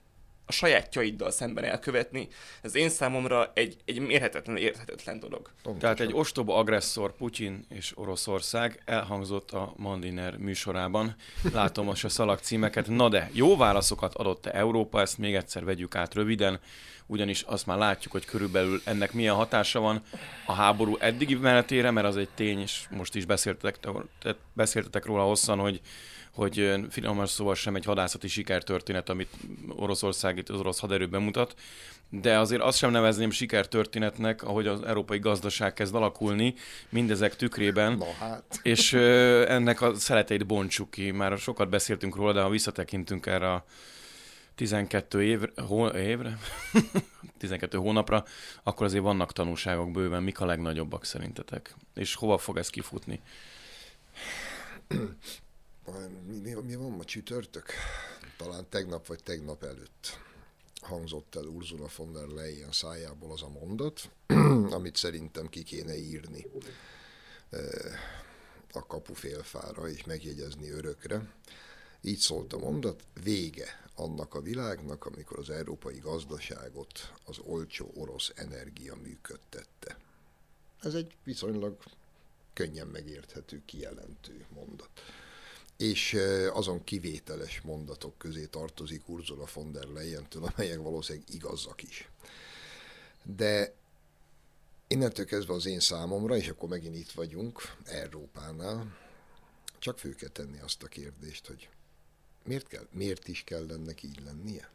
a sajátjaiddal szemben elkövetni, ez én számomra egy, egy mérhetetlen, érthetetlen dolog. Tehát egy ostoba agresszor, Putyin és Oroszország elhangzott a Mandiner műsorában. Látom most a szalag címeket. Na de, jó válaszokat adott-e Európa? Ezt még egyszer vegyük át röviden, ugyanis azt már látjuk, hogy körülbelül ennek milyen hatása van a háború eddigi menetére, mert az egy tény, és most is beszéltetek, te- beszéltetek róla hosszan, hogy hogy finoman szóval sem egy hadászati sikertörténet, amit Oroszország itt az orosz haderő bemutat, de azért azt sem nevezném sikertörténetnek, ahogy az európai gazdaság kezd alakulni, mindezek tükrében, Na hát. és ö, ennek a szeleteit bontsuk ki. Már sokat beszéltünk róla, de ha visszatekintünk erre a 12 évre, hó, évre? 12 hónapra, akkor azért vannak tanulságok bőven. Mik a legnagyobbak szerintetek? És hova fog ez kifutni? Mi, mi, mi van ma csütörtök? Talán tegnap vagy tegnap előtt hangzott el Ursula von der Leyen szájából az a mondat, amit szerintem ki kéne írni a kapufélfára és megjegyezni örökre. Így szólt a mondat, vége annak a világnak, amikor az európai gazdaságot az olcsó orosz energia működtette. Ez egy viszonylag könnyen megérthető, kijelentő mondat. És azon kivételes mondatok közé tartozik Ursula von der Leyen-től, amelyek valószínűleg igazak is. De innentől kezdve az én számomra, és akkor megint itt vagyunk, Európánál, csak fő kell tenni azt a kérdést, hogy miért, kell, miért is kell ennek így lennie?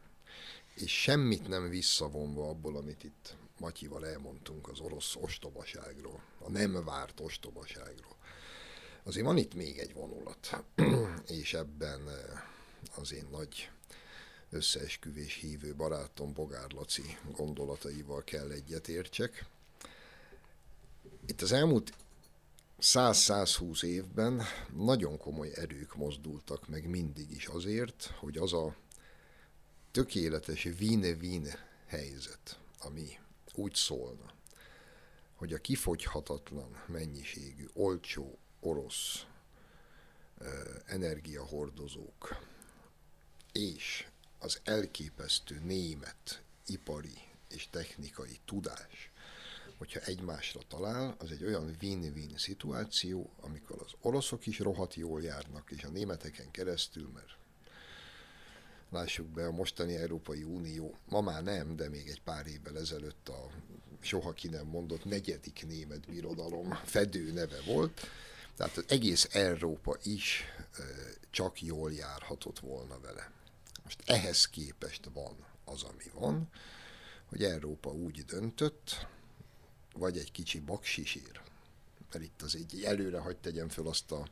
És semmit nem visszavonva abból, amit itt Matyival elmondtunk az orosz ostobaságról, a nem várt ostobaságról. Azért van itt még egy vonulat, és ebben eh, az én nagy összeesküvés hívő barátom Bogár Laci gondolataival kell egyetértsek. Itt az elmúlt 100-120 évben nagyon komoly erők mozdultak meg mindig is azért, hogy az a tökéletes vine-vine helyzet, ami úgy szólna, hogy a kifogyhatatlan mennyiségű, olcsó orosz energiahordozók. És az elképesztő német ipari és technikai tudás hogyha egymásra talál, az egy olyan win-win szituáció, amikor az oroszok is rohadt jól járnak, és a németeken keresztül, mert lássuk be, a mostani Európai Unió, ma már nem, de még egy pár évvel ezelőtt a soha ki nem mondott negyedik német birodalom fedő neve volt, tehát az egész Európa is csak jól járhatott volna vele. Most ehhez képest van az, ami van, hogy Európa úgy döntött, vagy egy kicsi baksisír. Mert itt az így előre hagyd tegyem föl azt a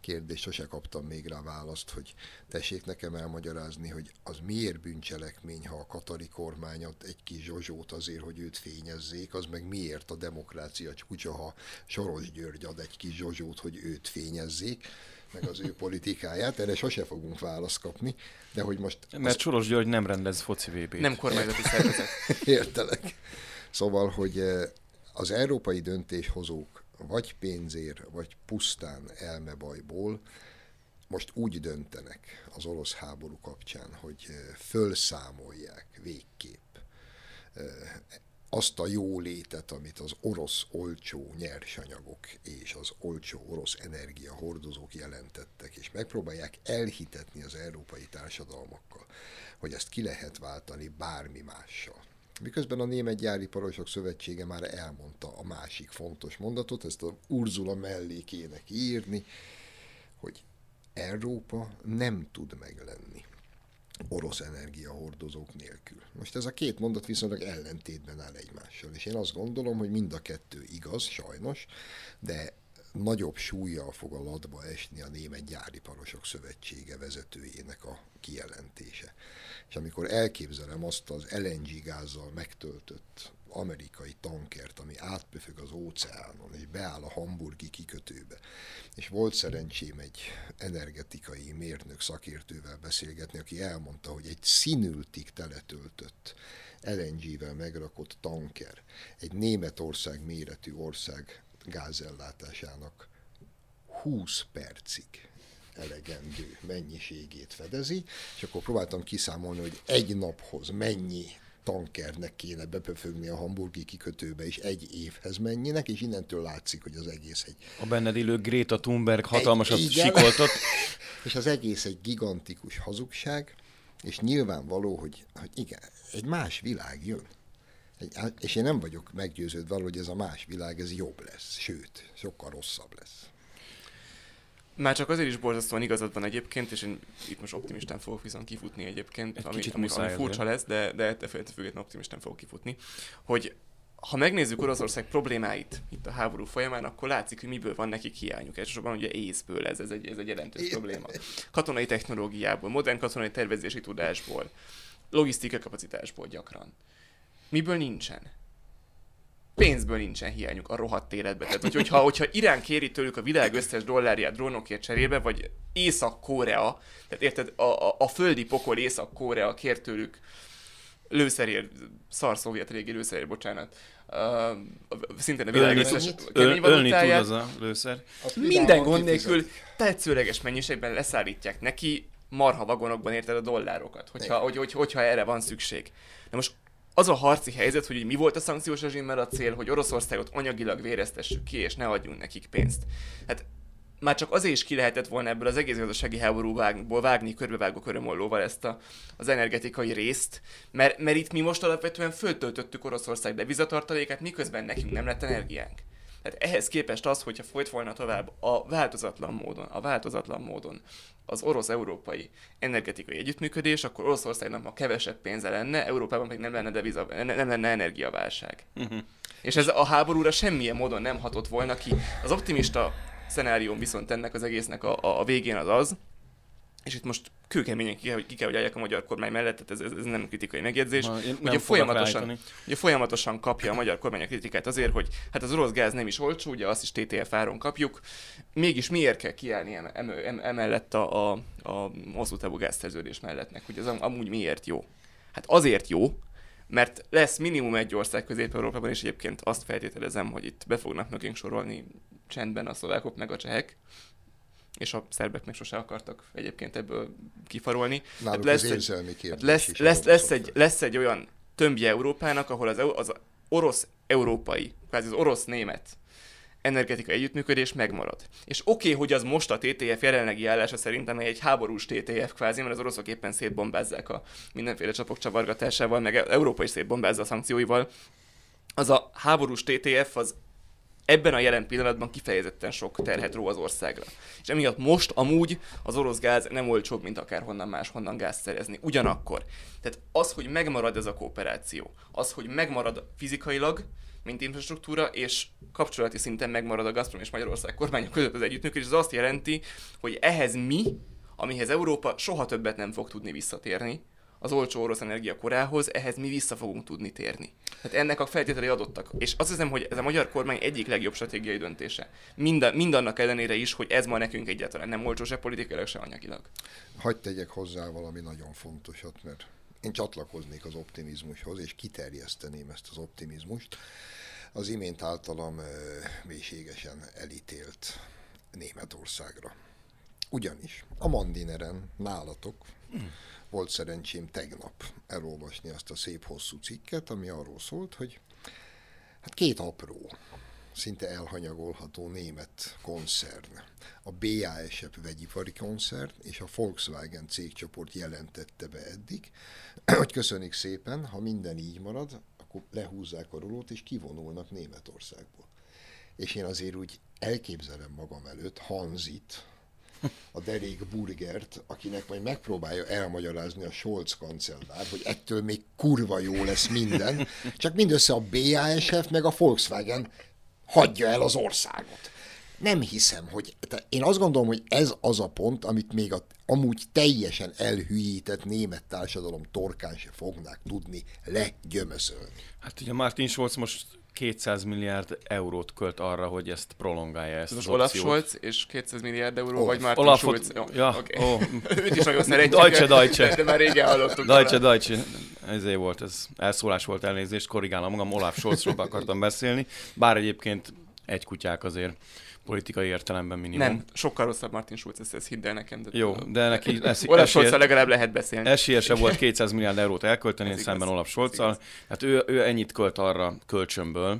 kérdést, sose kaptam még rá választ, hogy tessék nekem elmagyarázni, hogy az miért bűncselekmény, ha a katari kormányat egy kis zsozsót azért, hogy őt fényezzék, az meg miért a demokrácia csúcsa, ha Soros György ad egy kis zsozsót, hogy őt fényezzék, meg az ő politikáját, erre sose fogunk választ kapni, de hogy most... Mert az... Soros György nem rendez foci vb Nem kormányzati szervezet. Értelek. Szóval, hogy eh, az európai döntéshozók vagy pénzért, vagy pusztán elmebajból most úgy döntenek az orosz háború kapcsán, hogy fölszámolják végképp azt a jó létet, amit az orosz olcsó nyersanyagok és az olcsó orosz energiahordozók jelentettek, és megpróbálják elhitetni az európai társadalmakkal, hogy ezt ki lehet váltani bármi mással. Miközben a Német Gyáriparosok Szövetsége már elmondta a másik fontos mondatot, ezt a Urzula mellékének írni, hogy Európa nem tud meglenni orosz energiahordozók nélkül. Most ez a két mondat viszonylag ellentétben áll egymással, és én azt gondolom, hogy mind a kettő igaz, sajnos, de nagyobb súlyjal fog a latba esni a Német Gyáriparosok Szövetsége vezetőjének a kijelentése. És amikor elképzelem azt az LNG gázzal megtöltött amerikai tankert, ami átpöfög az óceánon, és beáll a hamburgi kikötőbe. És volt szerencsém egy energetikai mérnök szakértővel beszélgetni, aki elmondta, hogy egy színültig teletöltött LNG-vel megrakott tanker egy Németország méretű ország gázellátásának 20 percig elegendő mennyiségét fedezi, és akkor próbáltam kiszámolni, hogy egy naphoz mennyi tankernek kéne bepöfögni a hamburgi kikötőbe, és egy évhez mennyinek, és innentől látszik, hogy az egész egy... A benned élő Greta Thunberg hatalmasat egy, sikoltott. és az egész egy gigantikus hazugság, és nyilvánvaló, hogy, hogy igen, egy más világ jön. Egy, és én nem vagyok meggyőződve hogy ez a más világ, ez jobb lesz, sőt, sokkal rosszabb lesz. Már csak azért is borzasztóan igazad van egyébként, és én itt most optimistán fogok viszont kifutni egyébként, Egy ami, kicsit ami, ami furcsa lesz, de, de ettől függetlenül optimistán fogok kifutni, hogy ha megnézzük Oroszország problémáit itt a háború folyamán, akkor látszik, hogy miből van nekik hiányuk. Elsősorban ugye észből ez, ez, egy, ez egy jelentős probléma. Katonai technológiából, modern katonai tervezési tudásból, logisztikai kapacitásból gyakran. Miből nincsen? pénzből nincsen hiányuk a rohadt életbe. Tehát, hogy, hogyha, hogyha Irán kéri tőlük a világ összes dollárját drónokért cserébe, vagy Észak-Korea, tehát érted, a, a, a földi pokol Észak-Korea kér tőlük lőszerért, szar szovjet régi lőszerért, bocsánat, uh, szintén a világ összes kemény valutáját, az a lőszer. Minden gond nélkül tetszőleges mennyiségben leszállítják neki marha vagonokban érted a dollárokat, hogyha, hogy, hogy, hogyha erre van szükség. De most az a harci helyzet, hogy mi volt a szankciós rezsimmel a cél, hogy Oroszországot anyagilag véreztessük ki, és ne adjunk nekik pénzt. Hát már csak azért is ki lehetett volna ebből az egész gazdasági háborúból vágni körbevágó körömollóval ezt a, az energetikai részt, mert, mert itt mi most alapvetően föltöltöttük Oroszország devizatartalékát, miközben nekünk nem lett energiánk. Tehát ehhez képest az, hogyha folyt volna tovább a változatlan módon, a változatlan módon az orosz-európai energetikai együttműködés, akkor Oroszországnak ma kevesebb pénze lenne, Európában pedig nem lenne, deviza, ne- nem lenne energiaválság. Uh-huh. És ez a háborúra semmilyen módon nem hatott volna ki. Az optimista szenárium viszont ennek az egésznek a, a, a végén az az, és itt most kőkeményen ki kell, ki kell, hogy álljak a magyar kormány mellett, tehát ez, ez, ez nem kritikai megjegyzés. Én nem Ugye folyamatosan, ráállítani. ugye folyamatosan kapja a magyar kormány a kritikát azért, hogy hát az orosz gáz nem is olcsó, ugye azt is TTF áron kapjuk, mégis miért kell kiállni em, em, em, emellett a, a, a hosszú távú gázszerződés mellettnek, hogy am- amúgy miért jó? Hát azért jó, mert lesz minimum egy ország Közép-Európában, és egyébként azt feltételezem, hogy itt be fognak mögénk sorolni csendben a szlovákok meg a csehek, és a szerbek meg sose akartak egyébként ebből kifarolni. Náluk lesz az egy- érzelmi Hát kérdés lesz, is lesz, lesz, egy, lesz egy olyan tömbje Európának, ahol az, az orosz-európai, kvázi az orosz-német energetikai együttműködés megmarad. És oké, okay, hogy az most a TTF jelenlegi állása szerintem egy háborús TTF kvázi, mert az oroszok éppen szétbombázzák a mindenféle csapok csavargatásával, meg Európa is szétbombázza a szankcióival. Az a háborús TTF az ebben a jelen pillanatban kifejezetten sok terhet ró az országra. És emiatt most amúgy az orosz gáz nem olcsóbb, mint akárhonnan máshonnan gáz szerezni. Ugyanakkor. Tehát az, hogy megmarad ez a kooperáció, az, hogy megmarad fizikailag, mint infrastruktúra, és kapcsolati szinten megmarad a Gazprom és Magyarország kormányok között az együttműködés, az azt jelenti, hogy ehhez mi, amihez Európa soha többet nem fog tudni visszatérni, az olcsó orosz energia korához, ehhez mi vissza fogunk tudni térni. Tehát ennek a feltételei adottak. És azt hiszem, hogy ez a magyar kormány egyik legjobb stratégiai döntése. Minden, mindannak ellenére is, hogy ez ma nekünk egyáltalán nem olcsó se politikailag, se anyagilag. Hagy tegyek hozzá valami nagyon fontosat, mert én csatlakoznék az optimizmushoz, és kiterjeszteném ezt az optimizmust. Az imént általam ö, mélységesen elítélt Németországra. Ugyanis a Mandineren nálatok volt szerencsém tegnap elolvasni azt a szép hosszú cikket, ami arról szólt, hogy hát két apró, szinte elhanyagolható német koncern, a BASF vegyipari koncern és a Volkswagen cégcsoport jelentette be eddig, hogy köszönik szépen, ha minden így marad, akkor lehúzzák a rolót és kivonulnak Németországból. És én azért úgy elképzelem magam előtt Hanzit, a derék burgert, akinek majd megpróbálja elmagyarázni a Scholz kancellár, hogy ettől még kurva jó lesz minden, csak mindössze a BASF meg a Volkswagen hagyja el az országot. Nem hiszem, hogy... Én azt gondolom, hogy ez az a pont, amit még a amúgy teljesen elhülyített német társadalom torkán se fognák tudni legyömöszölni. Hát ugye Martin Scholz most 200 milliárd eurót költ arra, hogy ezt prolongálja ezt Ez az Olaf opciót. Scholz és 200 milliárd euró, Olaf. vagy Martin Olafot, Schulz. Jó, ja, oké. ó, Őt is nagyon szeretjük. Deutsche, Deutsche. De, de már régen hallottuk. Deutsche, róla. Deutsche, ezért volt, ez elszólás volt elnézést, korrigálom magam, Olaf Scholzról akartam beszélni, bár egyébként egy kutyák azért politikai értelemben minimum. Nem, sokkal rosszabb Martin Schulz, ezt, ezt hidd el nekem. De Jó, de neki lesz, Olaf esélye, Scholz legalább lehet beszélni. esélyese volt 200 milliárd eurót elkölteni Ez igaz, szemben Olaf igaz. Hát ő, ő ennyit költ arra kölcsönből,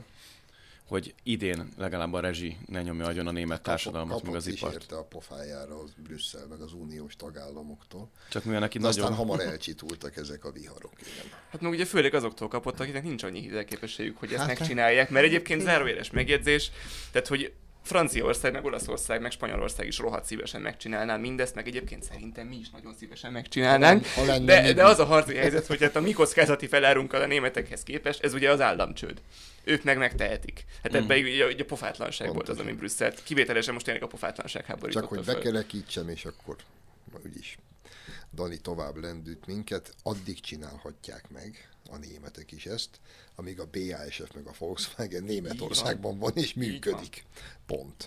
hogy idén legalább a rezsi ne nyomja agyon a német társadalmat, Kapott meg az ipart. érte a pofájára az Brüsszel, meg az uniós tagállamoktól. Csak mivel neki De aztán nagyon... hamar elcsitultak ezek a viharok. Igen. Hát meg ugye főleg azoktól kapott, akiknek nincs annyi hitelképességük, hogy ezt Hát, megcsinálják, mert egyébként zárójeles megjegyzés, tehát hogy Franciaország, meg Olaszország, meg Spanyolország is rohadt szívesen megcsinálná mindezt, meg egyébként szerintem mi is nagyon szívesen megcsinálnánk. Ha lenne De, de az a harci helyzet, hogy hát a mi kockázati felárunkkal a németekhez képest, ez ugye az államcsőd. Ők meg megtehetik. Hát ebben ugye, ugye a pofátlanság volt az, Pontosan. ami Brüsszelt. Kivételesen most tényleg a pofátlanság háborította Csak hogy föl. bekerekítsem, és akkor úgyis Dani tovább lendült minket, addig csinálhatják meg a németek is ezt, amíg a BASF meg a Volkswagen Németországban van és működik. Pont.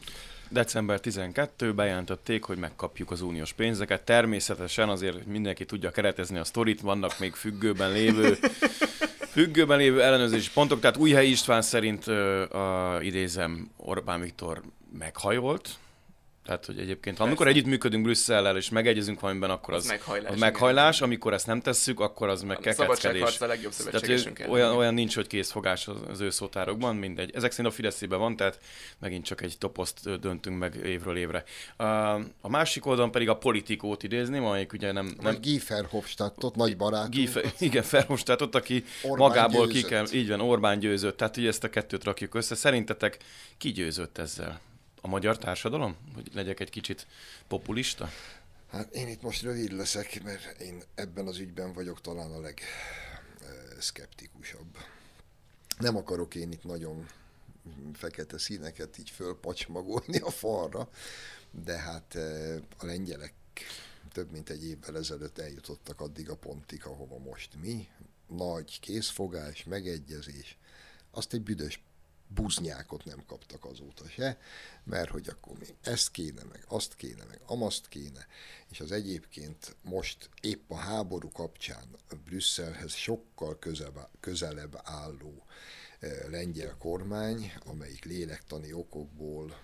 December 12 bejelentették, hogy megkapjuk az uniós pénzeket. Természetesen azért, hogy mindenki tudja keretezni a sztorit, vannak még függőben lévő függőben lévő ellenőrzési pontok, tehát Újhely István szerint a, idézem Orbán Viktor meghajolt, tehát, hogy egyébként, ha amikor együttműködünk Brüsszellel és megegyezünk valamiben, akkor az, Az meghajlás, az igen. meghajlás, amikor ezt nem tesszük, akkor az meg A kekeckedés. szabadságharc a legjobb Tehát ellen. olyan, olyan nincs, hogy készfogás az, az ő szótárokban, mindegy. Ezek szerint a Fideszében van, tehát megint csak egy toposzt döntünk meg évről évre. A, másik oldalon pedig a politikót idézném, amelyik ugye nem... nem Guy Verhofstadtot, nagy barátunk. Guy Fe- igen, Verhofstadtot, aki Orbán magából ki győzött. kell, így van, Orbán győzött, tehát ugye ezt a kettőt rakjuk össze. Szerintetek ki győzött ezzel? A magyar társadalom? Hogy legyek egy kicsit populista? Hát én itt most rövid leszek, mert én ebben az ügyben vagyok talán a legszkeptikusabb. Nem akarok én itt nagyon fekete színeket így fölpacsmagolni a falra, de hát a lengyelek több mint egy évvel ezelőtt eljutottak addig a pontig, ahova most mi. Nagy készfogás, megegyezés, azt egy büdös buznyákot nem kaptak azóta se, mert hogy akkor még ezt kéne, meg azt kéne, meg amaszt kéne, és az egyébként most épp a háború kapcsán a Brüsszelhez sokkal közebb, közelebb álló eh, lengyel kormány, amelyik lélektani okokból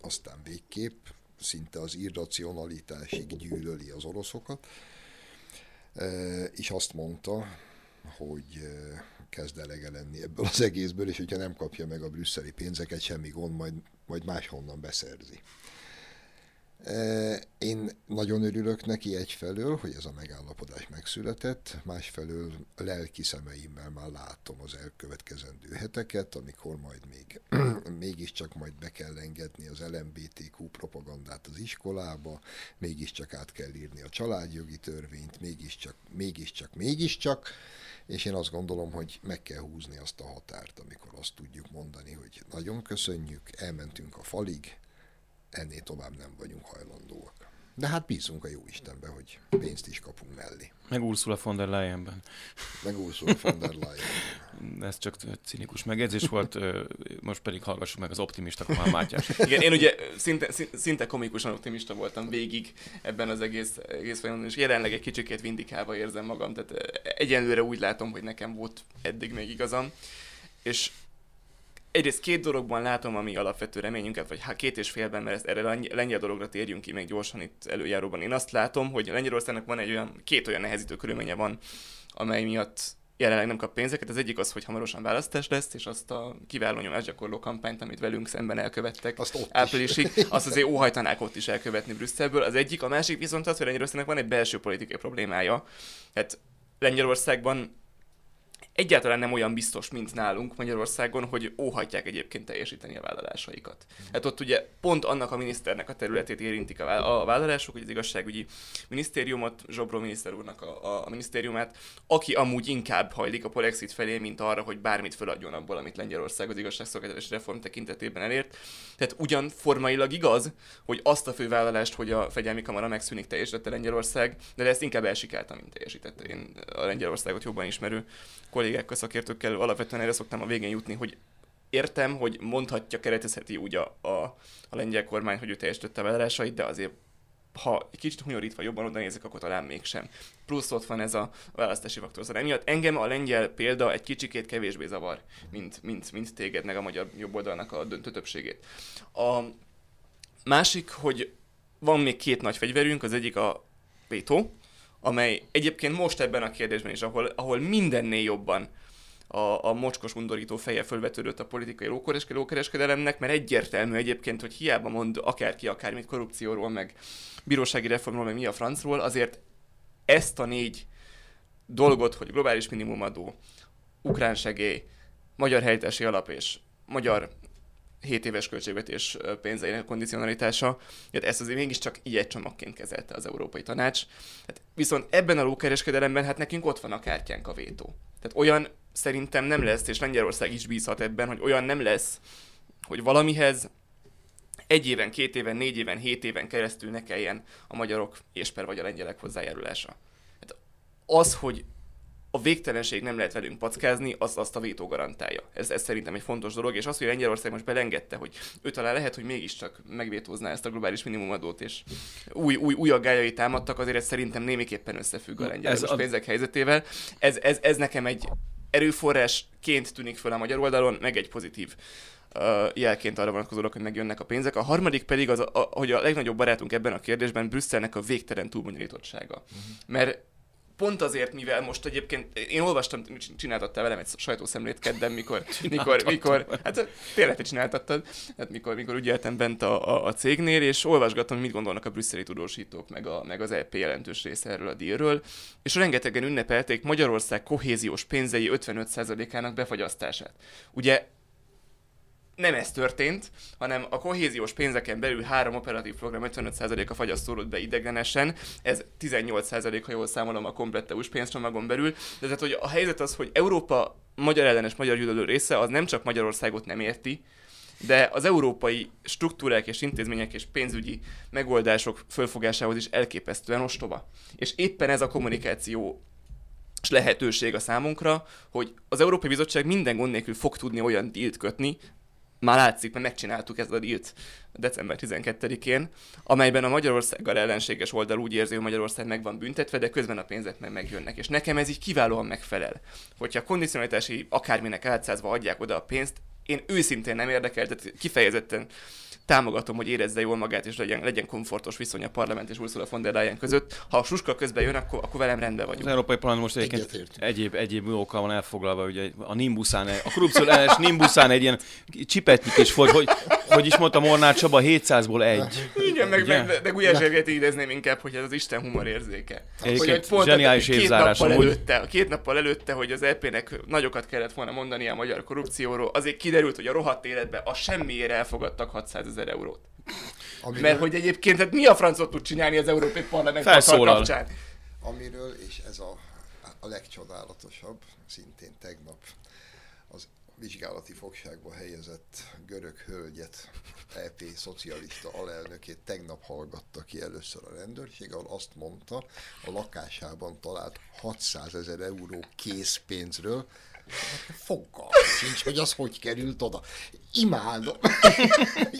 aztán végképp szinte az irracionalitásig gyűlöli az oroszokat, Eh, és azt mondta, hogy kezd elege lenni ebből az egészből, és hogyha nem kapja meg a brüsszeli pénzeket, semmi gond, majd, majd máshonnan beszerzi. Én nagyon örülök neki egyfelől, hogy ez a megállapodás megszületett, másfelől lelki szemeimmel már látom az elkövetkezendő heteket, amikor majd még mégiscsak majd be kell engedni az LMBTQ propagandát az iskolába, mégiscsak át kell írni a családjogi törvényt, mégiscsak, mégiscsak, mégiscsak, és én azt gondolom, hogy meg kell húzni azt a határt, amikor azt tudjuk mondani, hogy nagyon köszönjük, elmentünk a falig, ennél tovább nem vagyunk hajlandóak. De hát bízunk a jó Istenbe, hogy pénzt is kapunk mellé. Meg Ursula von der Leyenben. Meg Ursula von der Leyen. Ez csak cinikus megjegyzés volt, most pedig hallgassuk meg az optimista Komán Mátyás. Igen, én ugye szinte, szinte- komikusan optimista voltam végig ebben az egész, egész folyamaton, és jelenleg egy kicsikét vindikálva érzem magam, tehát eh, egyenlőre úgy látom, hogy nekem volt eddig még igazam, és egyrészt két dologban látom, ami alapvető reményünket, vagy hát két és félben, mert ezt erre lengyel dologra térjünk ki még gyorsan itt előjáróban. Én azt látom, hogy Lengyelországnak van egy olyan, két olyan nehezítő körülménye van, amely miatt jelenleg nem kap pénzeket. Az egyik az, hogy hamarosan választás lesz, és azt a kiváló nyomásgyakorló kampányt, amit velünk szemben elkövettek Azt ott is. áprilisig, azt azért óhajtanák ott is elkövetni Brüsszelből. Az egyik, a másik viszont az, hogy Lengyelországnak van egy belső politikai problémája. Hát Lengyelországban egyáltalán nem olyan biztos, mint nálunk Magyarországon, hogy óhatják egyébként teljesíteni a vállalásaikat. Hát ott ugye pont annak a miniszternek a területét érintik a, vá- a vállalások, hogy az igazságügyi minisztériumot, Zsobró miniszter úrnak a, a, minisztériumát, aki amúgy inkább hajlik a Polexit felé, mint arra, hogy bármit föladjon abból, amit Lengyelország az igazságszolgáltatási reform tekintetében elért. Tehát ugyan formailag igaz, hogy azt a fővállalást, hogy a fegyelmi kamara megszűnik, teljesítette Lengyelország, de ezt inkább elsikálta, mint teljesítette. Én a Lengyelországot jobban ismerő kollégákkal, szakértőkkel alapvetően erre szoktam a végén jutni, hogy értem, hogy mondhatja, keretezheti úgy a, a, a lengyel kormány, hogy ő teljesítette a vállalásait, de azért ha egy kicsit hunyorítva jobban oda nézek, akkor talán mégsem. Plusz ott van ez a választási faktor. Szóval emiatt engem a lengyel példa egy kicsikét kevésbé zavar, mint, mint, mint téged, meg a magyar jobboldalnak a döntő többségét. A másik, hogy van még két nagy fegyverünk, az egyik a vétó, amely egyébként most ebben a kérdésben is, ahol, ahol mindennél jobban a, a mocskos undorító feje fölvetődött a politikai lókereske- lókereskedelemnek, mert egyértelmű egyébként, hogy hiába mond akárki akármit korrupcióról, meg bírósági reformról, meg mi a francról, azért ezt a négy dolgot, hogy globális minimumadó, ukrán segély, magyar helytási alap és magyar 7 éves költségvetés pénzeinek kondicionalitása, hát ezt azért mégiscsak egy csomagként kezelte az Európai Tanács. Hát viszont ebben a lókereskedelemben hát nekünk ott van a kártyánk a vétó. Tehát olyan szerintem nem lesz, és Lengyelország is bízhat ebben, hogy olyan nem lesz, hogy valamihez egy éven, két éven, négy éven, hét éven keresztül ne kelljen a magyarok és per vagy a lengyelek hozzájárulása. Hát az, hogy a végtelenség nem lehet velünk packázni, az azt a vétó garantálja. Ez, ez szerintem egy fontos dolog, és az, hogy Lengyelország most belengedte, hogy ő talán lehet, hogy mégiscsak megvétózná ezt a globális minimumadót, és új, új, új aggályai támadtak, azért ez szerintem némiképpen összefügg a lengyel a... pénzek helyzetével. Ez, ez, ez nekem egy erőforrásként tűnik föl a magyar oldalon, meg egy pozitív uh, jelként arra vonatkozólag, hogy megjönnek a pénzek. A harmadik pedig az, a, a, hogy a legnagyobb barátunk ebben a kérdésben Brüsszelnek a végtelen túlbonyolítottsága. Uh-huh. Mert pont azért, mivel most egyébként, én olvastam, csináltattál velem egy sajtószemlét kedden, mikor, mikor, mikor, hát tényleg te csináltattad, hát mikor, mikor ügyeltem bent a, a, a, cégnél, és olvasgattam, mit gondolnak a brüsszeli tudósítók, meg, a, meg az EP jelentős része erről a díjról, és rengetegen ünnepelték Magyarország kohéziós pénzei 55%-ának befagyasztását. Ugye nem ez történt, hanem a kohéziós pénzeken belül három operatív program 55%-a fagyasztódott be ideglenesen, ez 18% ha jól számolom a komplett EU-s pénzcsomagon belül, de tehát hogy a helyzet az, hogy Európa magyar ellenes magyar gyűlölő része az nem csak Magyarországot nem érti, de az európai struktúrák és intézmények és pénzügyi megoldások fölfogásához is elképesztően ostoba. És éppen ez a kommunikáció és lehetőség a számunkra, hogy az Európai Bizottság minden gond nélkül fog tudni olyan dílt kötni, már látszik, mert megcsináltuk ezt a dílt december 12-én, amelyben a Magyarországgal ellenséges oldal úgy érzi, hogy Magyarország meg van büntetve, de közben a pénzek meg megjönnek. És nekem ez így kiválóan megfelel. Hogyha a kondicionalitási akárminek átszázva adják oda a pénzt, én őszintén nem érdekel, tehát kifejezetten támogatom, hogy érezze jól magát, és legyen, legyen komfortos viszony a parlament és Ursula von der Leyen között. Ha a suska közben jön, akkor, akkor velem rendben vagyunk. Az Európai Parlament most egyébként egyéb, egyéb oka van elfoglalva, ugye a Nimbuszán, a korrupció ellenes Nimbuszán egy ilyen csipetnyik is volt, hogy, hogy is mondta Mornár Csaba, 700-ból egy. Igen, meg, meg, meg, meg Gulyás Zserget idézném inkább, hogy ez az Isten humor érzéke. Hogy, hogy zseniális két nappal, előtte, két nappal előtte, hogy az EP-nek nagyokat kellett volna mondani a magyar korrupcióról, azért kiderült, hogy a rohadt életbe a semmiért elfogadtak 600 ezer eurót. Amiről... Mert hogy egyébként hát mi a francot tud csinálni az Európai Parlament kapcsán? Amiről, és ez a, a legcsodálatosabb, szintén tegnap az vizsgálati fogságba helyezett görög hölgyet, EP szocialista alelnökét tegnap hallgatta ki először a rendőrség, ahol azt mondta, a lakásában talált 600 ezer euró készpénzről, Fokkal sincs, hogy az hogy került oda. Imádom.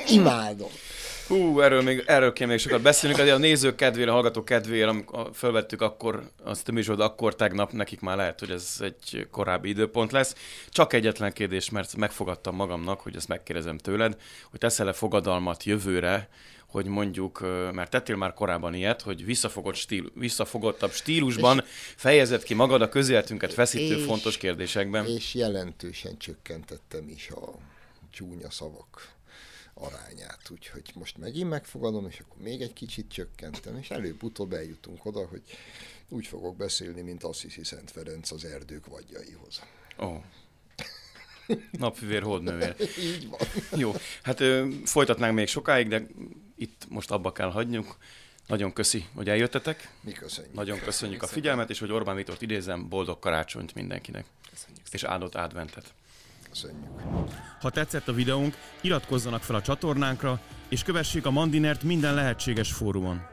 Imádom. Hú, erről, még, erről kell még sokat beszélnünk, de a nézők kedvére, a hallgatók kedvére, amikor felvettük akkor, azt a műsorod akkor tegnap, nekik már lehet, hogy ez egy korábbi időpont lesz. Csak egyetlen kérdés, mert megfogadtam magamnak, hogy ezt megkérdezem tőled, hogy teszel-e fogadalmat jövőre, hogy mondjuk, mert tettél már korábban ilyet, hogy visszafogott stíl, visszafogottabb stílusban és, fejezett ki magad a közéletünket feszítő és, fontos kérdésekben. És jelentősen csökkentettem is a csúnya szavak arányát, úgyhogy most megint megfogadom, és akkor még egy kicsit csökkentem, és előbb-utóbb eljutunk oda, hogy úgy fogok beszélni, mint Assisi Szent Ferenc az erdők vagyjaihoz. Ó, oh. Napfivér, holdnövér. Így van. Jó, hát ö, folytatnánk még sokáig, de itt most abba kell hagyjuk. Nagyon köszi, hogy eljöttetek. Mi köszönjük. Nagyon köszönjük a figyelmet, és hogy Orbán Viktort idézem, boldog karácsonyt mindenkinek. Köszönjük. És áldott adventet. Köszönjük. Ha tetszett a videónk, iratkozzanak fel a csatornánkra, és kövessék a Mandinert minden lehetséges fórumon.